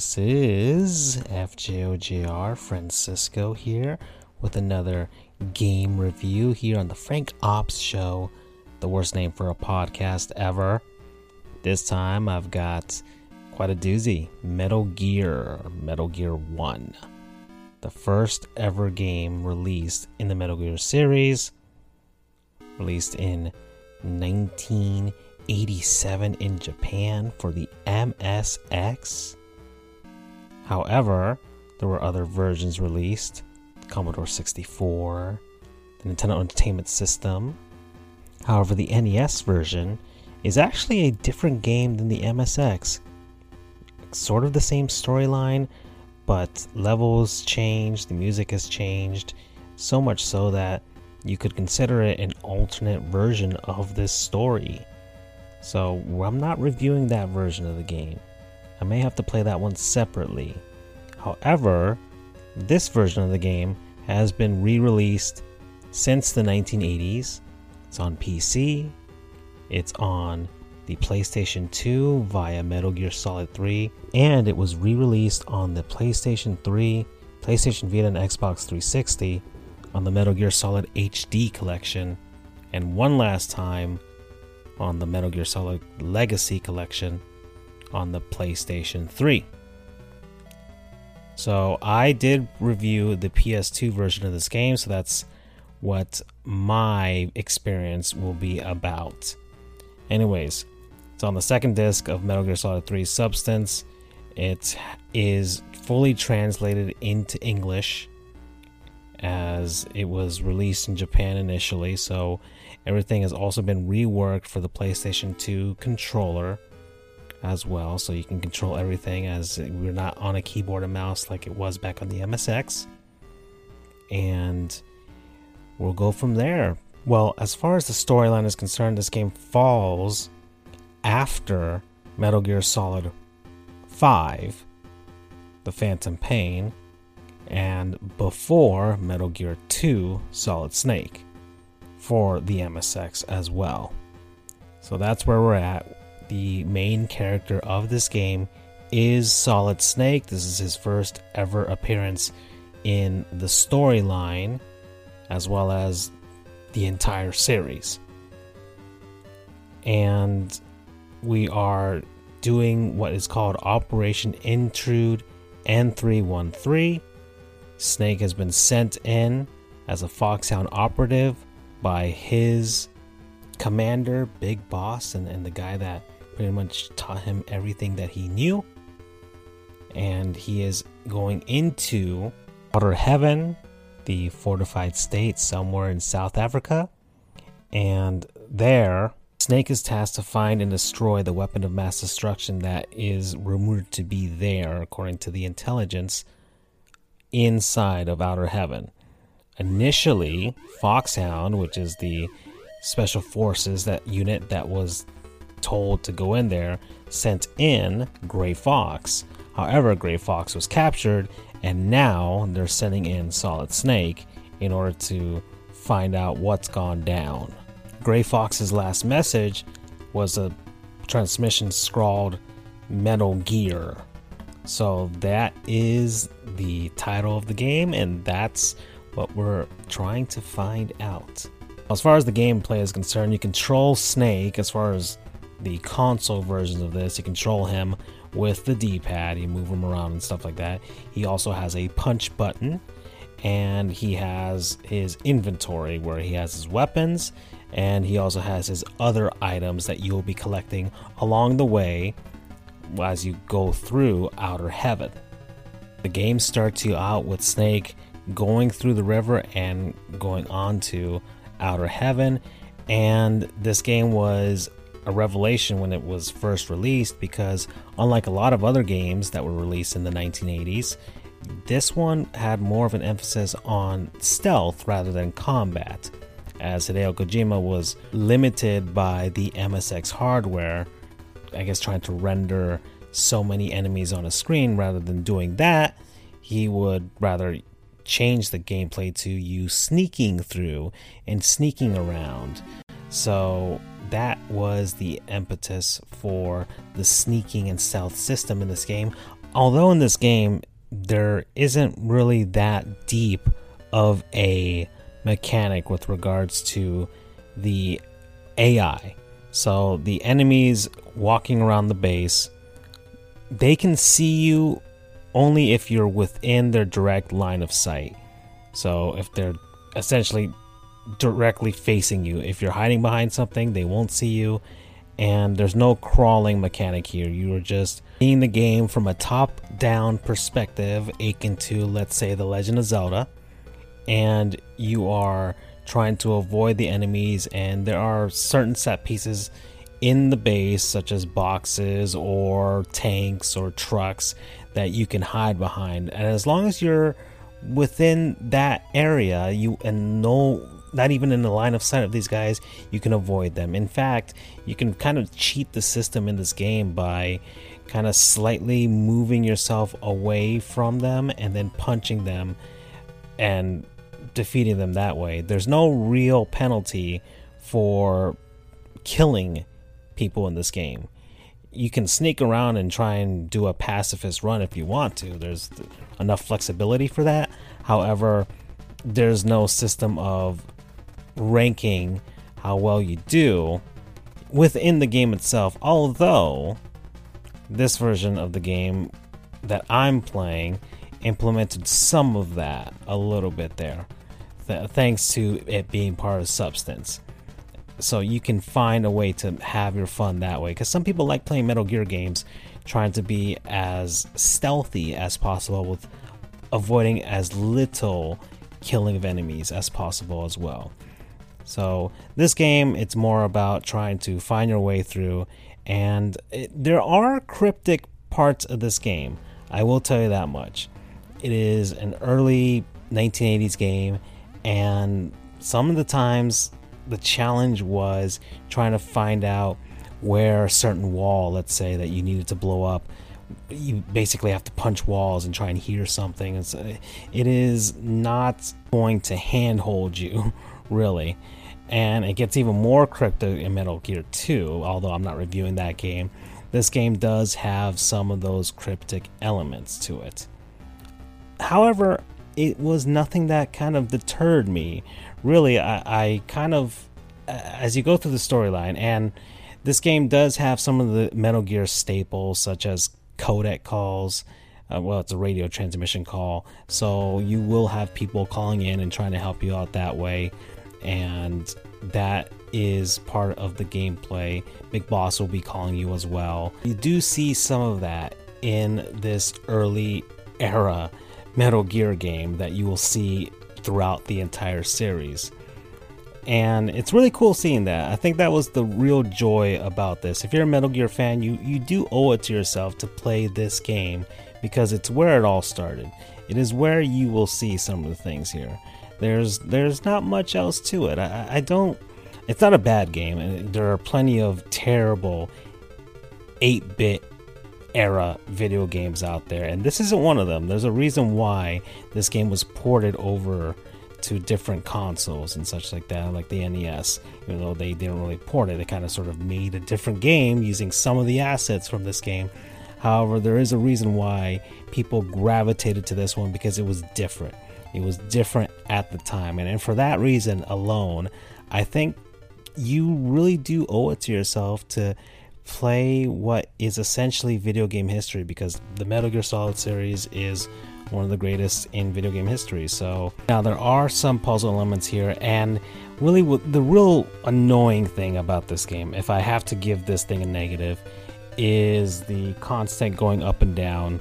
This is FJOJR Francisco here with another game review here on the Frank Ops Show, the worst name for a podcast ever. This time I've got quite a doozy Metal Gear, Metal Gear 1, the first ever game released in the Metal Gear series, released in 1987 in Japan for the MSX. However, there were other versions released Commodore 64, the Nintendo Entertainment System. However, the NES version is actually a different game than the MSX. Sort of the same storyline, but levels changed, the music has changed, so much so that you could consider it an alternate version of this story. So, I'm not reviewing that version of the game. I may have to play that one separately. However, this version of the game has been re released since the 1980s. It's on PC, it's on the PlayStation 2 via Metal Gear Solid 3, and it was re released on the PlayStation 3, PlayStation Vita, and Xbox 360 on the Metal Gear Solid HD collection, and one last time on the Metal Gear Solid Legacy collection on the PlayStation 3. So I did review the PS2 version of this game, so that's what my experience will be about. Anyways, it's on the second disc of Metal Gear Solid 3 Substance. It is fully translated into English as it was released in Japan initially, so everything has also been reworked for the PlayStation 2 controller as well, so you can control everything as we're not on a keyboard and mouse like it was back on the MSX. And we'll go from there. Well, as far as the storyline is concerned, this game falls after Metal Gear Solid 5, The Phantom Pain, and before Metal Gear 2, Solid Snake, for the MSX as well. So that's where we're at the main character of this game is Solid Snake. This is his first ever appearance in the storyline as well as the entire series. And we are doing what is called Operation Intrude N313. Snake has been sent in as a Foxhound operative by his commander, Big Boss, and, and the guy that pretty much taught him everything that he knew. And he is going into Outer Heaven, the fortified state somewhere in South Africa. And there, Snake is tasked to find and destroy the weapon of mass destruction that is rumored to be there, according to the intelligence, inside of Outer Heaven. Initially, Foxhound, which is the special forces that unit that was told to go in there sent in Gray Fox. However, Gray Fox was captured, and now they're sending in Solid Snake in order to find out what's gone down. Gray Fox's last message was a transmission scrawled Metal Gear. So that is the title of the game, and that's what we're trying to find out. As far as the gameplay is concerned, you control Snake as far as the console versions of this, you control him with the D pad, you move him around and stuff like that. He also has a punch button and he has his inventory where he has his weapons and he also has his other items that you'll be collecting along the way as you go through Outer Heaven. The game starts you out with Snake going through the river and going on to Outer Heaven. And this game was a revelation when it was first released because, unlike a lot of other games that were released in the 1980s, this one had more of an emphasis on stealth rather than combat, as Hideo Kojima was limited by the MSX hardware, I guess trying to render so many enemies on a screen rather than doing that, he would rather change the gameplay to you sneaking through and sneaking around. So that was the impetus for the sneaking and stealth system in this game. although in this game there isn't really that deep of a mechanic with regards to the AI. So the enemies walking around the base, they can see you only if you're within their direct line of sight. So if they're essentially directly facing you, if you're hiding behind something, they won't see you. And there's no crawling mechanic here. You are just seeing the game from a top down perspective, akin to, let's say, The Legend of Zelda. And you are trying to avoid the enemies, and there are certain set pieces in the base, such as boxes or tanks or trucks, that you can hide behind. And as long as you're within that area, you and no not even in the line of sight of these guys, you can avoid them. In fact, you can kind of cheat the system in this game by kind of slightly moving yourself away from them and then punching them and defeating them that way. There's no real penalty for killing people in this game. You can sneak around and try and do a pacifist run if you want to. There's enough flexibility for that. However, there's no system of ranking how well you do within the game itself. Although, this version of the game that I'm playing implemented some of that a little bit there, th- thanks to it being part of Substance. So you can find a way to have your fun that way. Because some people like playing Metal Gear games, trying to be as stealthy as possible with avoiding as little killing of enemies as possible as well. So this game, it's more about trying to find your way through, and it, there are cryptic parts of this game. I will tell you that much. It is an early 1980s game, and some of the times the challenge was trying to find out where a certain wall, let's say, that you needed to blow up, you basically have to punch walls and try and hear something. It's, uh, it is not going to handhold you, really. And it gets even more cryptic in Metal Gear 2, although I'm not reviewing that game. This game does have some of those cryptic elements to it. However, it was nothing that kind of deterred me. Really, I, I kind of, as you go through the storyline, and this game does have some of the Metal Gear staples, such as codec calls. Uh, well, it's a radio transmission call, so you will have people calling in and trying to help you out that way, and that is part of the gameplay. Big Boss will be calling you as well. You do see some of that in this early era Metal Gear game that you will see throughout the entire series. And it's really cool seeing that. I think that was the real joy about this. If you're a Metal Gear fan, you, you do owe it to yourself to play this game because it's where it all started. It is where you will see some of the things here. There's there's not much else to it. I, I don't. It's not a bad game. Uh, there are plenty of terrible 8-bit era video games out there, and this isn't one of them. There's a reason why this game was ported over to different consoles and such like that, like the NES. Even though they didn't really port it, they kind of sort of made a different game using some of the assets from this game. However, there is a reason why people gravitated to this one because it was different. It was different at the time, and, and for that reason alone, I think you really do owe it to yourself to play what is essentially video game history because the Metal Gear Solid series is one of the greatest in video game history. So now there are some puzzle elements here, and really the real annoying thing about this game, if I have to give this thing a negative, is the constant going up and down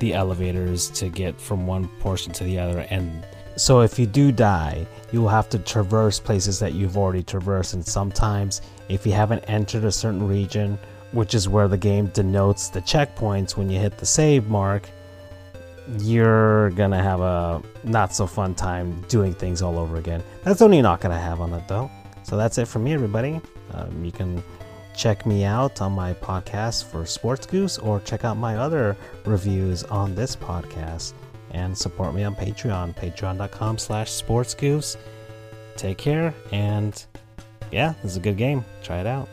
the elevators to get from one portion to the other and so if you do die, you will have to traverse places that you've already traversed and sometimes if you haven't entered a certain region, which is where the game denotes the checkpoints when you hit the save mark, you're gonna have a not so fun time doing things all over again. That's only not gonna have on it though. So that's it for me, everybody. Um, you can check me out on my podcast for Sports Goofs or check out my other reviews on this podcast and support me on Patreon, patreon.com slash sportsgoofs. Take care and yeah, this is a good game. Try it out.